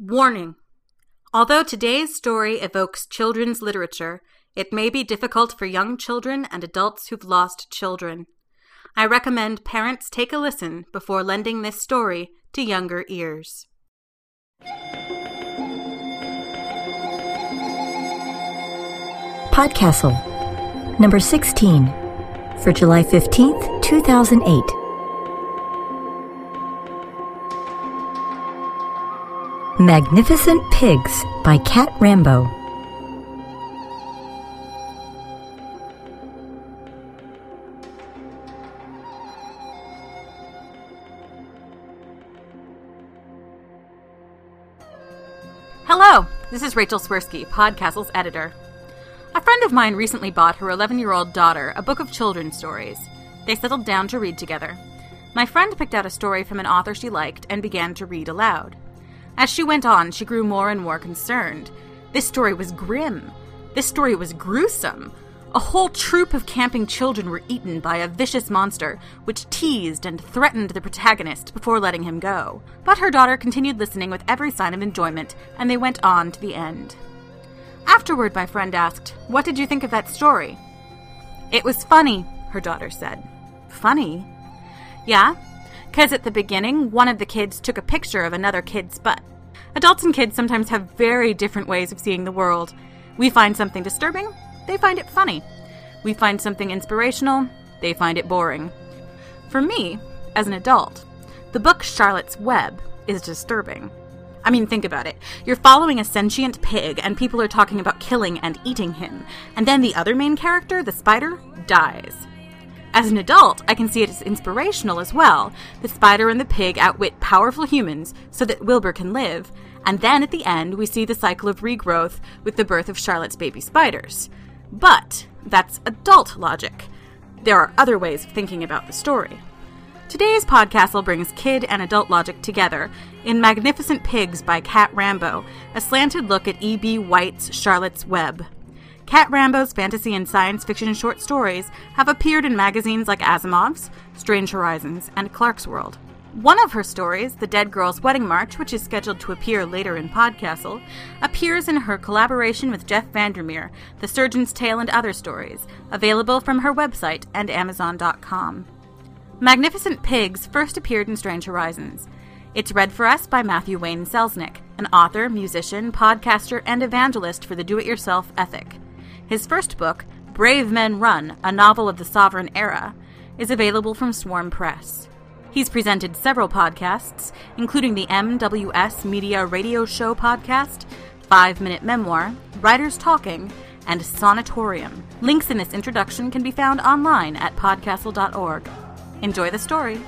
Warning Although today's story evokes children's literature, it may be difficult for young children and adults who've lost children. I recommend parents take a listen before lending this story to younger ears. Podcastle, number 16, for July 15th, 2008. Magnificent Pigs by Cat Rambo. Hello, this is Rachel Swirsky, Podcastle's editor. A friend of mine recently bought her 11 year old daughter a book of children's stories. They settled down to read together. My friend picked out a story from an author she liked and began to read aloud. As she went on, she grew more and more concerned. This story was grim. This story was gruesome. A whole troop of camping children were eaten by a vicious monster, which teased and threatened the protagonist before letting him go. But her daughter continued listening with every sign of enjoyment, and they went on to the end. Afterward, my friend asked, What did you think of that story? It was funny, her daughter said. Funny? Yeah, because at the beginning, one of the kids took a picture of another kid's butt. Adults and kids sometimes have very different ways of seeing the world. We find something disturbing, they find it funny. We find something inspirational, they find it boring. For me, as an adult, the book Charlotte's Web is disturbing. I mean, think about it. You're following a sentient pig, and people are talking about killing and eating him. And then the other main character, the spider, dies. As an adult, I can see it as inspirational as well. The spider and the pig outwit powerful humans so that Wilbur can live. And then at the end, we see the cycle of regrowth with the birth of Charlotte's baby spiders. But that's adult logic. There are other ways of thinking about the story. Today's podcastle brings kid and adult logic together in Magnificent Pigs by Cat Rambo, a slanted look at E.B. White's Charlotte's Web. Cat Rambo's fantasy and science fiction short stories have appeared in magazines like Asimov's, Strange Horizons, and Clarkesworld. One of her stories, The Dead Girl's Wedding March, which is scheduled to appear later in Podcastle, appears in her collaboration with Jeff Vandermeer, The Surgeon's Tale and Other Stories, available from her website and Amazon.com. Magnificent Pigs first appeared in Strange Horizons. It's read for us by Matthew Wayne Selznick, an author, musician, podcaster, and evangelist for the do it yourself ethic. His first book, Brave Men Run, a novel of the Sovereign Era, is available from Swarm Press. He's presented several podcasts, including the MWS Media Radio Show podcast, Five Minute Memoir, Writers Talking, and Sanatorium. Links in this introduction can be found online at podcastle.org. Enjoy the story.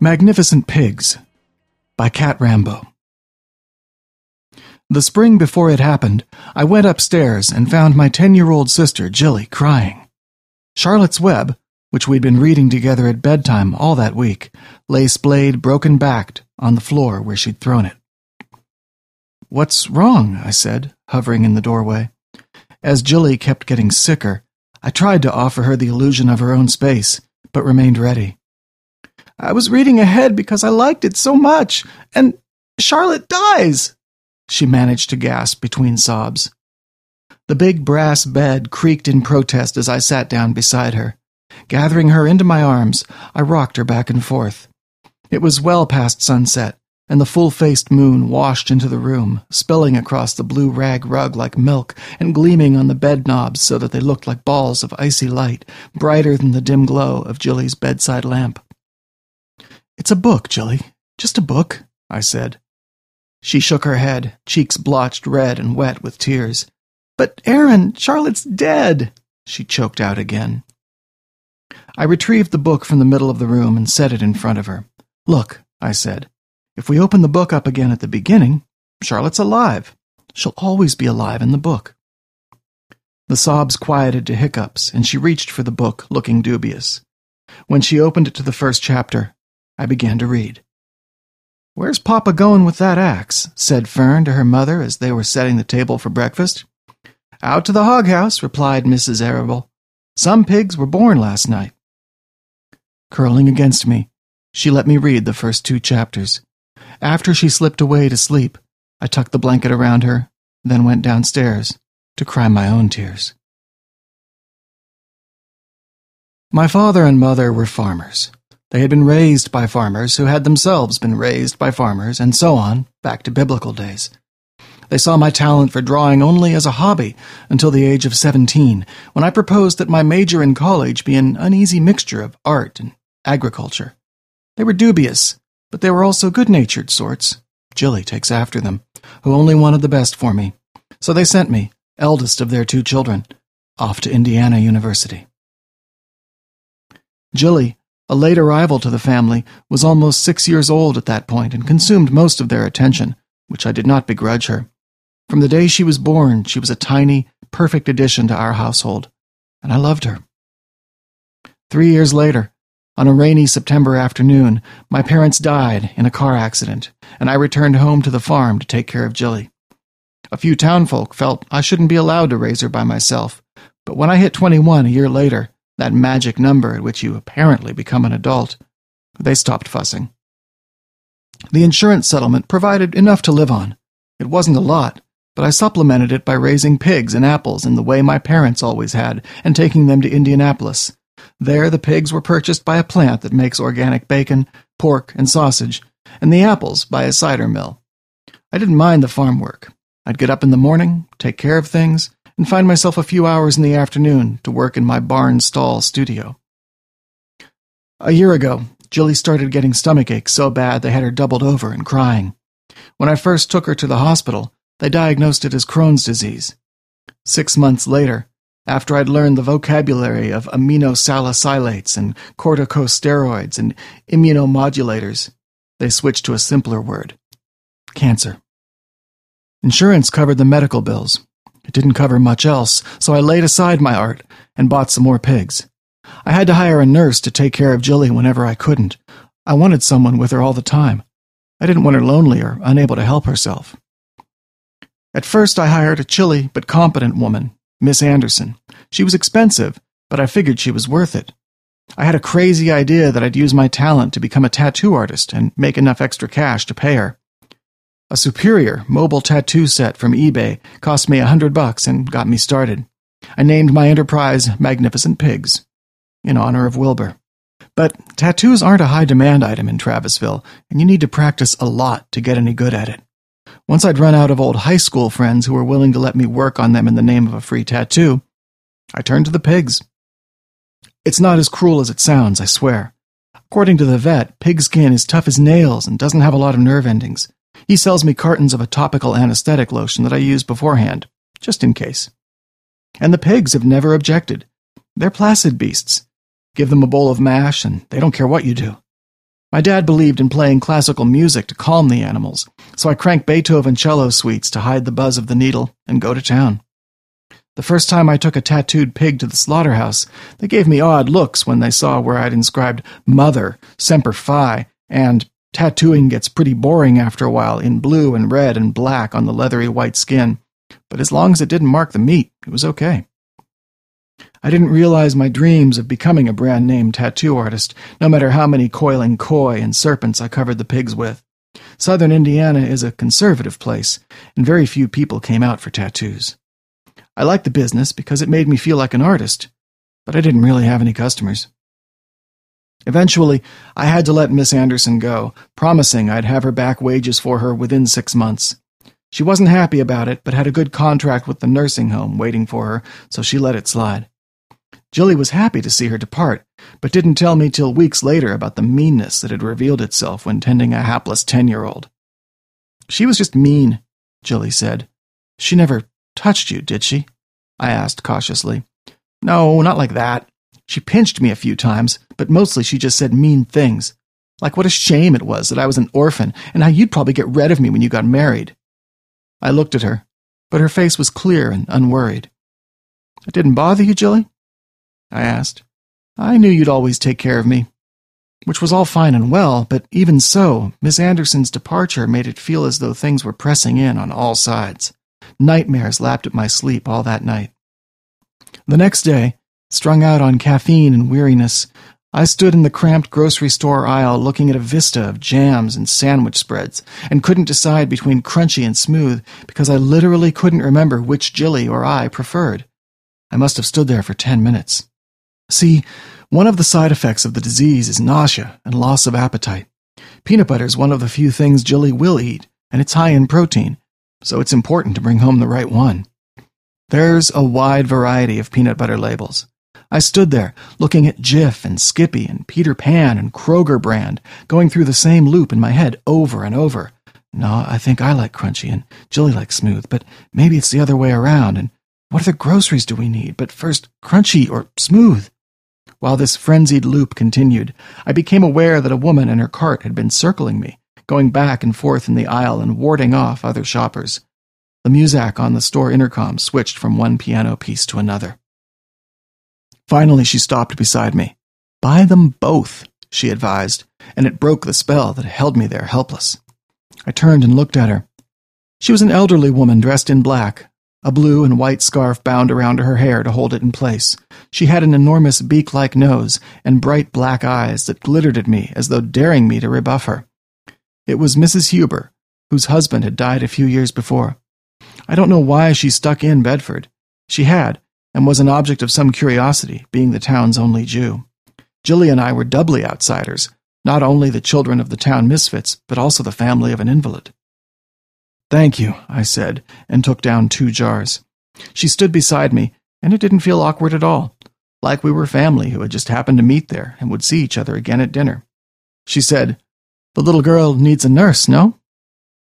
Magnificent Pigs by Cat Rambo. The spring before it happened, I went upstairs and found my ten year old sister, Jilly, crying. Charlotte's Web, which we'd been reading together at bedtime all that week, lay splayed, broken backed, on the floor where she'd thrown it. What's wrong? I said, hovering in the doorway. As Jilly kept getting sicker, I tried to offer her the illusion of her own space, but remained ready. I was reading ahead because I liked it so much, and Charlotte dies, she managed to gasp between sobs. The big brass bed creaked in protest as I sat down beside her. Gathering her into my arms, I rocked her back and forth. It was well past sunset, and the full faced moon washed into the room, spilling across the blue rag rug like milk and gleaming on the bed knobs so that they looked like balls of icy light, brighter than the dim glow of Jilly's bedside lamp. It's a book, Jilly. Just a book, I said. She shook her head, cheeks blotched red and wet with tears. But, Aaron, Charlotte's dead, she choked out again. I retrieved the book from the middle of the room and set it in front of her. Look, I said, if we open the book up again at the beginning, Charlotte's alive. She'll always be alive in the book. The sobs quieted to hiccups, and she reached for the book, looking dubious. When she opened it to the first chapter, I began to read. Where's Papa going with that axe? said Fern to her mother as they were setting the table for breakfast. Out to the hog house, replied Mrs. Arable. Some pigs were born last night. Curling against me, She let me read the first two chapters. After she slipped away to sleep, I tucked the blanket around her, then went downstairs to cry my own tears. My father and mother were farmers. They had been raised by farmers who had themselves been raised by farmers, and so on, back to biblical days. They saw my talent for drawing only as a hobby until the age of 17, when I proposed that my major in college be an uneasy mixture of art and agriculture. They were dubious, but they were also good natured sorts. Jilly takes after them, who only wanted the best for me. So they sent me, eldest of their two children, off to Indiana University. Jilly, a late arrival to the family, was almost six years old at that point and consumed most of their attention, which I did not begrudge her. From the day she was born, she was a tiny, perfect addition to our household, and I loved her. Three years later, on a rainy September afternoon, my parents died in a car accident, and I returned home to the farm to take care of Jilly. A few townfolk felt I shouldn't be allowed to raise her by myself, but when I hit 21 a year later, that magic number at which you apparently become an adult, they stopped fussing. The insurance settlement provided enough to live on. It wasn't a lot, but I supplemented it by raising pigs and apples in the way my parents always had and taking them to Indianapolis. There, the pigs were purchased by a plant that makes organic bacon, pork, and sausage, and the apples by a cider mill. I didn't mind the farm work. I'd get up in the morning, take care of things, and find myself a few hours in the afternoon to work in my barn stall studio. A year ago, Jilly started getting stomach aches so bad they had her doubled over and crying. When I first took her to the hospital, they diagnosed it as Crohn's disease. Six months later, after I'd learned the vocabulary of aminosalicylates and corticosteroids and immunomodulators, they switched to a simpler word cancer. Insurance covered the medical bills. Didn't cover much else, so I laid aside my art and bought some more pigs. I had to hire a nurse to take care of Jilly whenever I couldn't. I wanted someone with her all the time. I didn't want her lonely or unable to help herself. At first, I hired a chilly but competent woman, Miss Anderson. She was expensive, but I figured she was worth it. I had a crazy idea that I'd use my talent to become a tattoo artist and make enough extra cash to pay her. A superior mobile tattoo set from eBay cost me a hundred bucks and got me started. I named my enterprise Magnificent Pigs, in honor of Wilbur. But tattoos aren't a high demand item in Travisville, and you need to practice a lot to get any good at it. Once I'd run out of old high school friends who were willing to let me work on them in the name of a free tattoo, I turned to the pigs. It's not as cruel as it sounds, I swear. According to the vet, pig skin is tough as nails and doesn't have a lot of nerve endings. He sells me cartons of a topical anesthetic lotion that I use beforehand, just in case. And the pigs have never objected. They're placid beasts. Give them a bowl of mash, and they don't care what you do. My dad believed in playing classical music to calm the animals, so I cranked Beethoven cello suites to hide the buzz of the needle and go to town. The first time I took a tattooed pig to the slaughterhouse, they gave me odd looks when they saw where I'd inscribed Mother, Semper Fi, and tattooing gets pretty boring after a while in blue and red and black on the leathery white skin. But as long as it didn't mark the meat, it was okay. I didn't realize my dreams of becoming a brand name tattoo artist, no matter how many coiling koi and serpents I covered the pigs with. Southern Indiana is a conservative place, and very few people came out for tattoos. I liked the business because it made me feel like an artist, but I didn't really have any customers. Eventually, I had to let Miss Anderson go, promising I'd have her back wages for her within six months. She wasn't happy about it, but had a good contract with the nursing home waiting for her, so she let it slide. Jilly was happy to see her depart, but didn't tell me till weeks later about the meanness that had revealed itself when tending a hapless ten year old. She was just mean, Jilly said. She never touched you, did she? I asked cautiously. No, not like that. She pinched me a few times, but mostly she just said mean things. Like what a shame it was that I was an orphan and how you'd probably get rid of me when you got married. I looked at her, but her face was clear and unworried. It didn't bother you, Jilly? I asked. I knew you'd always take care of me. Which was all fine and well, but even so, Miss Anderson's departure made it feel as though things were pressing in on all sides. Nightmares lapped at my sleep all that night. The next day, strung out on caffeine and weariness, I stood in the cramped grocery store aisle looking at a vista of jams and sandwich spreads and couldn't decide between crunchy and smooth because I literally couldn't remember which Jilly or I preferred. I must have stood there for ten minutes. See, one of the side effects of the disease is nausea and loss of appetite. Peanut butter is one of the few things Jilly will eat, and it's high in protein, so it's important to bring home the right one. There's a wide variety of peanut butter labels. I stood there, looking at Jif and Skippy and Peter Pan and Kroger brand, going through the same loop in my head over and over. No, I think I like crunchy and Jilly likes smooth, but maybe it's the other way around. And what other groceries do we need? But first, crunchy or smooth? While this frenzied loop continued, I became aware that a woman and her cart had been circling me, going back and forth in the aisle and warding off other shoppers. The muzak on the store intercom switched from one piano piece to another. Finally, she stopped beside me. Buy them both, she advised, and it broke the spell that held me there helpless. I turned and looked at her. She was an elderly woman dressed in black, a blue and white scarf bound around her hair to hold it in place. She had an enormous beak like nose and bright black eyes that glittered at me as though daring me to rebuff her. It was Mrs. Huber, whose husband had died a few years before. I don't know why she stuck in Bedford. She had, and was an object of some curiosity, being the town's only Jew. Jilly and I were doubly outsiders, not only the children of the town misfits, but also the family of an invalid. Thank you, I said, and took down two jars. She stood beside me, and it didn't feel awkward at all, like we were family who had just happened to meet there and would see each other again at dinner. She said, The little girl needs a nurse, no?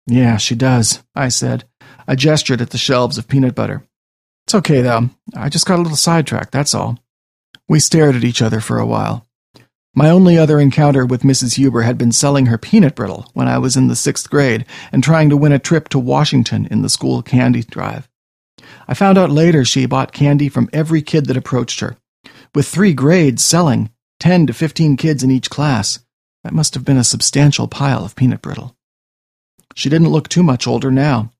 Yeah, she does, I said. I gestured at the shelves of peanut butter. It's okay, though. I just got a little sidetracked, that's all. We stared at each other for a while. My only other encounter with Mrs. Huber had been selling her peanut brittle when I was in the sixth grade and trying to win a trip to Washington in the school candy drive. I found out later she bought candy from every kid that approached her. With three grades selling, 10 to 15 kids in each class, that must have been a substantial pile of peanut brittle. She didn't look too much older now.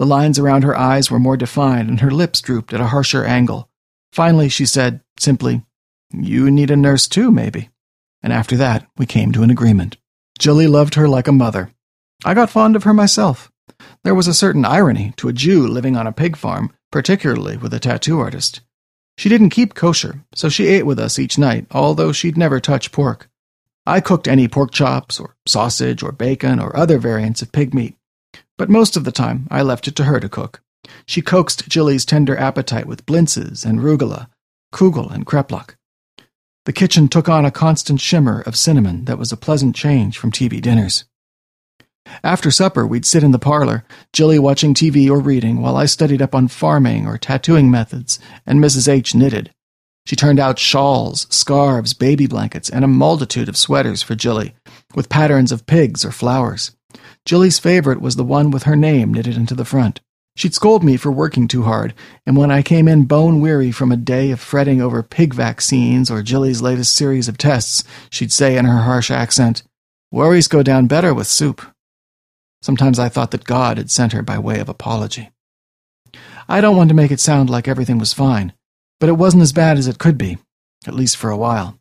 The lines around her eyes were more defined, and her lips drooped at a harsher angle. Finally, she said, simply, You need a nurse too, maybe. And after that, we came to an agreement. Jilly loved her like a mother. I got fond of her myself. There was a certain irony to a Jew living on a pig farm, particularly with a tattoo artist. She didn't keep kosher, so she ate with us each night, although she'd never touch pork. I cooked any pork chops, or sausage, or bacon, or other variants of pig meat. But most of the time, I left it to her to cook. She coaxed Jilly's tender appetite with blintzes and rugula, kugel and kreplach. The kitchen took on a constant shimmer of cinnamon that was a pleasant change from TV dinners. After supper, we'd sit in the parlor, Jilly watching TV or reading, while I studied up on farming or tattooing methods, and Mrs. H knitted. She turned out shawls, scarves, baby blankets, and a multitude of sweaters for Jilly, with patterns of pigs or flowers. Jilly's favorite was the one with her name knitted into the front. She'd scold me for working too hard, and when I came in bone weary from a day of fretting over pig vaccines or Jilly's latest series of tests, she'd say in her harsh accent, Worries go down better with soup. Sometimes I thought that God had sent her by way of apology. I don't want to make it sound like everything was fine, but it wasn't as bad as it could be, at least for a while.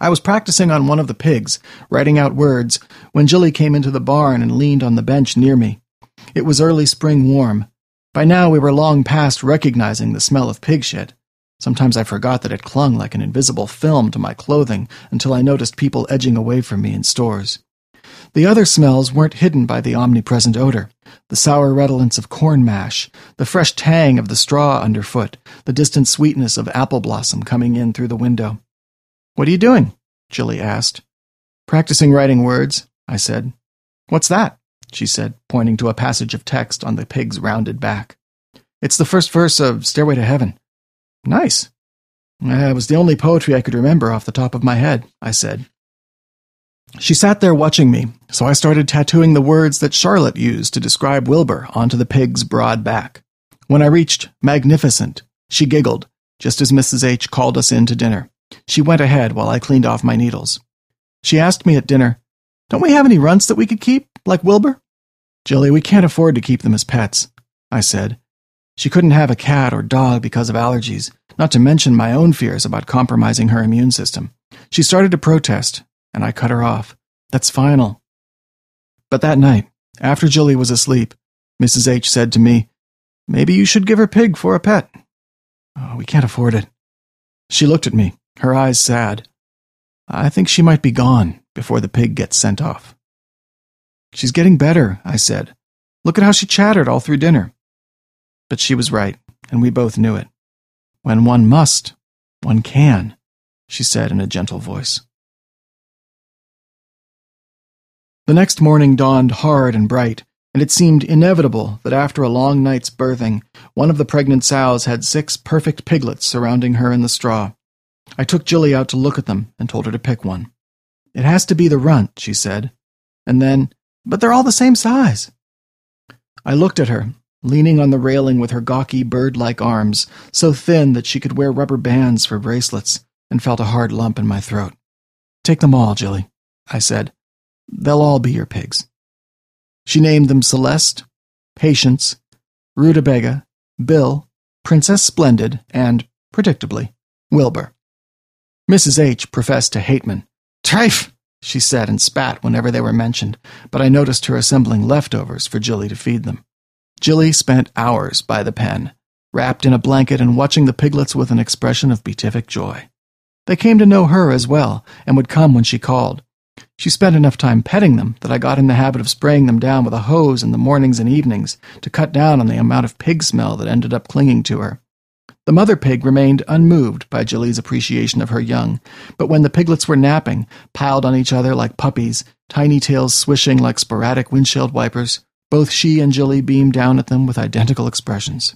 I was practicing on one of the pigs, writing out words, when Jilly came into the barn and leaned on the bench near me. It was early spring warm. By now we were long past recognizing the smell of pig shit. Sometimes I forgot that it clung like an invisible film to my clothing until I noticed people edging away from me in stores. The other smells weren't hidden by the omnipresent odor. The sour redolence of corn mash, the fresh tang of the straw underfoot, the distant sweetness of apple blossom coming in through the window. What are you doing? Jilly asked. Practicing writing words, I said. What's that? she said, pointing to a passage of text on the pig's rounded back. It's the first verse of Stairway to Heaven. Nice. It was the only poetry I could remember off the top of my head, I said. She sat there watching me, so I started tattooing the words that Charlotte used to describe Wilbur onto the pig's broad back. When I reached magnificent, she giggled, just as Mrs. H called us in to dinner. She went ahead while I cleaned off my needles. She asked me at dinner, Don't we have any runts that we could keep, like Wilbur? Jilly, we can't afford to keep them as pets, I said. She couldn't have a cat or dog because of allergies, not to mention my own fears about compromising her immune system. She started to protest, and I cut her off. That's final. But that night, after Jilly was asleep, Mrs. H said to me, Maybe you should give her pig for a pet. Oh, we can't afford it. She looked at me, her eyes sad. I think she might be gone before the pig gets sent off. She's getting better, I said. Look at how she chattered all through dinner. But she was right, and we both knew it. When one must, one can, she said in a gentle voice. The next morning dawned hard and bright, and it seemed inevitable that after a long night's birthing, one of the pregnant sows had six perfect piglets surrounding her in the straw. I took Jilly out to look at them and told her to pick one. It has to be the runt, she said. And then, but they're all the same size. I looked at her, leaning on the railing with her gawky bird like arms, so thin that she could wear rubber bands for bracelets, and felt a hard lump in my throat. Take them all, Jilly, I said. They'll all be your pigs. She named them Celeste, Patience, Rutabaga, Bill, Princess Splendid, and, predictably, Wilbur. Mrs. H professed to hate men. Trife, she said and spat whenever they were mentioned, but I noticed her assembling leftovers for Jilly to feed them. Jilly spent hours by the pen, wrapped in a blanket and watching the piglets with an expression of beatific joy. They came to know her as well, and would come when she called. She spent enough time petting them that I got in the habit of spraying them down with a hose in the mornings and evenings to cut down on the amount of pig smell that ended up clinging to her. The mother pig remained unmoved by Jilly's appreciation of her young, but when the piglets were napping, piled on each other like puppies, tiny tails swishing like sporadic windshield wipers, both she and Jilly beamed down at them with identical expressions.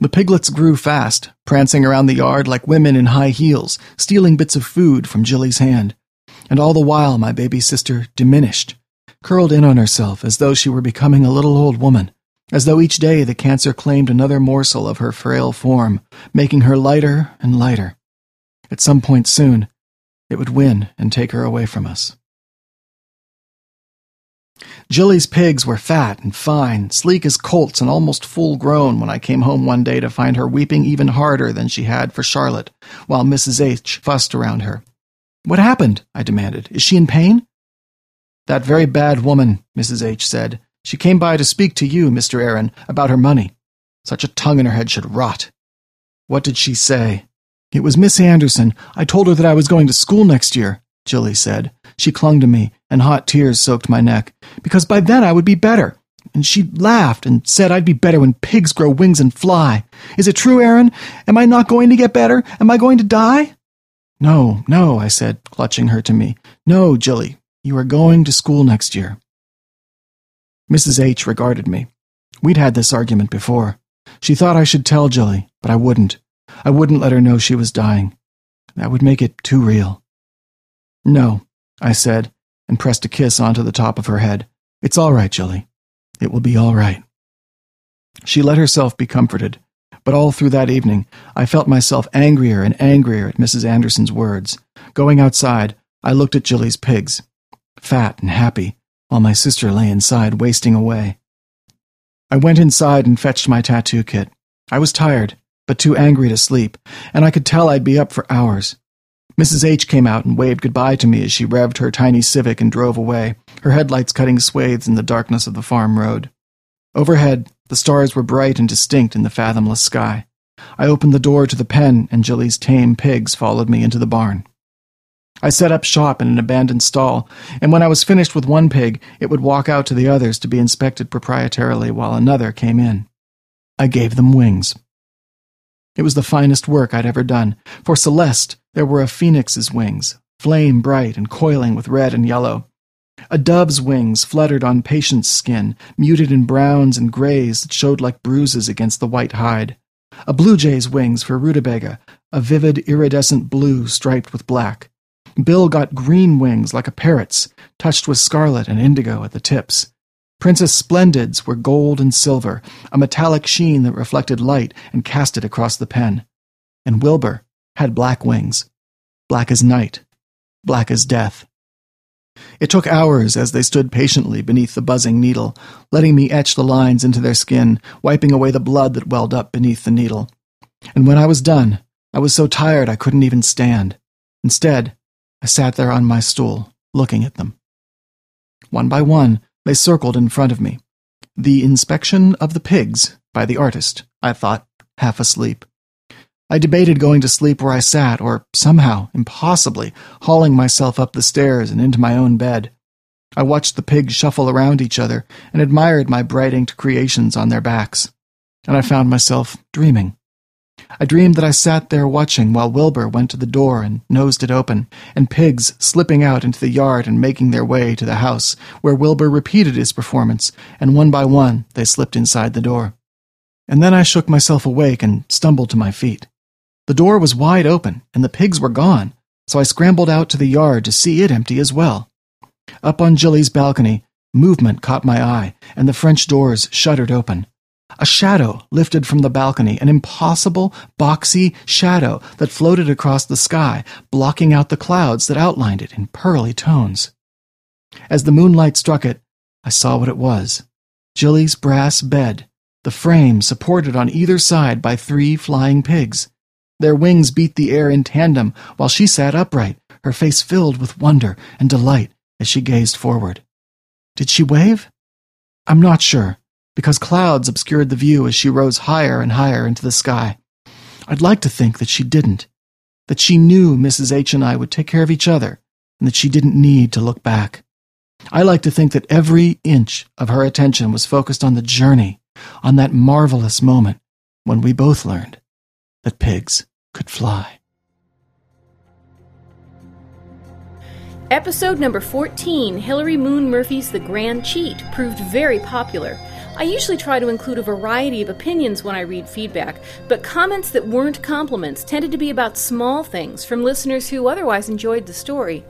The piglets grew fast, prancing around the yard like women in high heels, stealing bits of food from Jilly's hand. And all the while my baby sister diminished, curled in on herself as though she were becoming a little old woman, as though each day the cancer claimed another morsel of her frail form, making her lighter and lighter. At some point soon, it would win and take her away from us. Jilly's pigs were fat and fine, sleek as colts and almost full grown when I came home one day to find her weeping even harder than she had for Charlotte, while Mrs. H fussed around her. What happened? I demanded. Is she in pain? That very bad woman, Mrs. H said, she came by to speak to you, Mr. Aaron, about her money. Such a tongue in her head should rot. What did she say? It was Miss Anderson. I told her that I was going to school next year, Jilly said. She clung to me, and hot tears soaked my neck, because by then I would be better. And she laughed and said I'd be better when pigs grow wings and fly. Is it true, Aaron? Am I not going to get better? Am I going to die? No, no, I said, clutching her to me. No, Jilly, you are going to school next year. Mrs. H regarded me. We'd had this argument before. She thought I should tell Jilly, but I wouldn't. I wouldn't let her know she was dying. That would make it too real. No, I said, and pressed a kiss onto the top of her head. It's all right, Jilly. It will be all right. She let herself be comforted, but all through that evening I felt myself angrier and angrier at Mrs. Anderson's words. Going outside, I looked at Jilly's pigs, fat and happy, while my sister lay inside wasting away. I went inside and fetched my tattoo kit. I was tired, but too angry to sleep, and I could tell I'd be up for hours. Mrs. H came out and waved goodbye to me as she revved her tiny Civic and drove away, her headlights cutting swathes in the darkness of the farm road. Overhead, the stars were bright and distinct in the fathomless sky. I opened the door to the pen, and Jilly's tame pigs followed me into the barn. I set up shop in an abandoned stall, and when I was finished with one pig, it would walk out to the others to be inspected proprietarily while another came in. I gave them wings. It was the finest work I'd ever done. For Celeste, there were a phoenix's wings, flame bright and coiling with red and yellow. A dove's wings fluttered on Patience's skin, muted in browns and grays that showed like bruises against the white hide. A blue jay's wings for Rutabaga, a vivid iridescent blue striped with black. Bill got green wings like a parrot's, touched with scarlet and indigo at the tips. Princess Splendids were gold and silver, a metallic sheen that reflected light and cast it across the pen. And Wilbur had black wings, black as night, black as death. It took hours as they stood patiently beneath the buzzing needle, letting me etch the lines into their skin, wiping away the blood that welled up beneath the needle. And when I was done, I was so tired I couldn't even stand. Instead, I sat there on my stool, looking at them. One by one, they circled in front of me. The Inspection of the Pigs by the artist, I thought, half asleep. I debated going to sleep where I sat, or somehow, impossibly, hauling myself up the stairs and into my own bed. I watched the pigs shuffle around each other and admired my bright inked creations on their backs. And I found myself dreaming. I dreamed that I sat there watching while Wilbur went to the door and nosed it open, and pigs slipping out into the yard and making their way to the house, where Wilbur repeated his performance, and one by one they slipped inside the door. And then I shook myself awake and stumbled to my feet. The door was wide open, and the pigs were gone, so I scrambled out to the yard to see it empty as well. Up on Jilly's balcony, movement caught my eye, and the French doors shuddered open. A shadow lifted from the balcony, an impossible, boxy shadow that floated across the sky, blocking out the clouds that outlined it in pearly tones. As the moonlight struck it, I saw what it was Jilly's brass bed, the frame supported on either side by three flying pigs. Their wings beat the air in tandem while she sat upright, her face filled with wonder and delight as she gazed forward. Did she wave? I'm not sure because clouds obscured the view as she rose higher and higher into the sky. I'd like to think that she didn't, that she knew Mrs. H and I would take care of each other, and that she didn't need to look back. I like to think that every inch of her attention was focused on the journey, on that marvelous moment when we both learned that pigs could fly. Episode number 14, Hilary Moon Murphy's The Grand Cheat, proved very popular. I usually try to include a variety of opinions when I read feedback, but comments that weren't compliments tended to be about small things from listeners who otherwise enjoyed the story.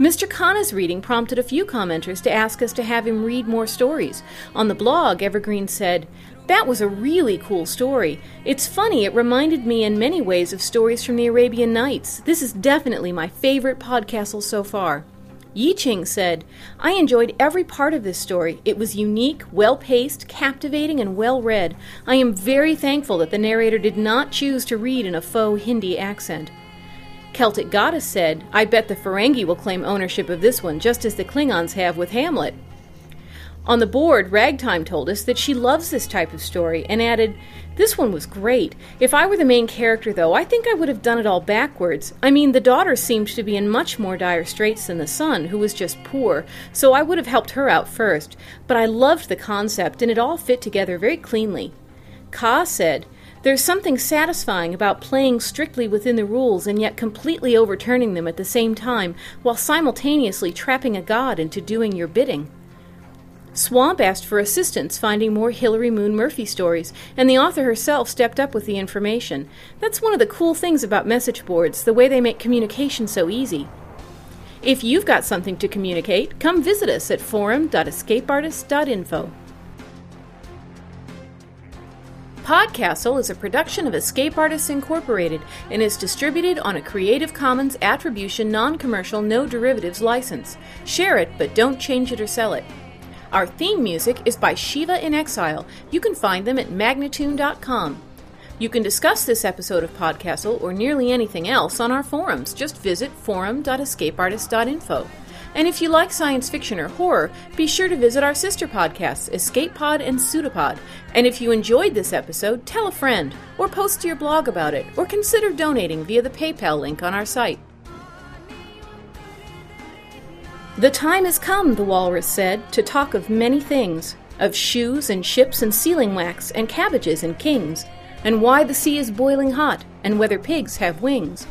Mr. Kana's reading prompted a few commenters to ask us to have him read more stories. On the blog, Evergreen said, That was a really cool story. It's funny, it reminded me in many ways of stories from the Arabian Nights. This is definitely my favorite podcastle so far. Yi Ching said, I enjoyed every part of this story. It was unique, well paced, captivating, and well read. I am very thankful that the narrator did not choose to read in a faux Hindi accent. Celtic Goddess said, I bet the Ferengi will claim ownership of this one, just as the Klingons have with Hamlet. On the board, Ragtime told us that she loves this type of story and added, This one was great. If I were the main character, though, I think I would have done it all backwards. I mean, the daughter seemed to be in much more dire straits than the son, who was just poor, so I would have helped her out first. But I loved the concept, and it all fit together very cleanly. Ka said, There's something satisfying about playing strictly within the rules and yet completely overturning them at the same time, while simultaneously trapping a god into doing your bidding. Swamp asked for assistance finding more Hilary Moon Murphy stories, and the author herself stepped up with the information. That's one of the cool things about message boards, the way they make communication so easy. If you've got something to communicate, come visit us at forum.escapeartist.info. Podcastle is a production of Escape Artists Incorporated and is distributed on a Creative Commons Attribution Non Commercial No Derivatives license. Share it, but don't change it or sell it. Our theme music is by Shiva in Exile. You can find them at magnatune.com. You can discuss this episode of Podcastle or nearly anything else on our forums. Just visit forum.escapeartist.info. And if you like science fiction or horror, be sure to visit our sister podcasts, Escape Pod and Pseudopod. And if you enjoyed this episode, tell a friend, or post to your blog about it, or consider donating via the PayPal link on our site. The time has come, the walrus said, to talk of many things of shoes and ships and sealing wax and cabbages and kings, and why the sea is boiling hot, and whether pigs have wings.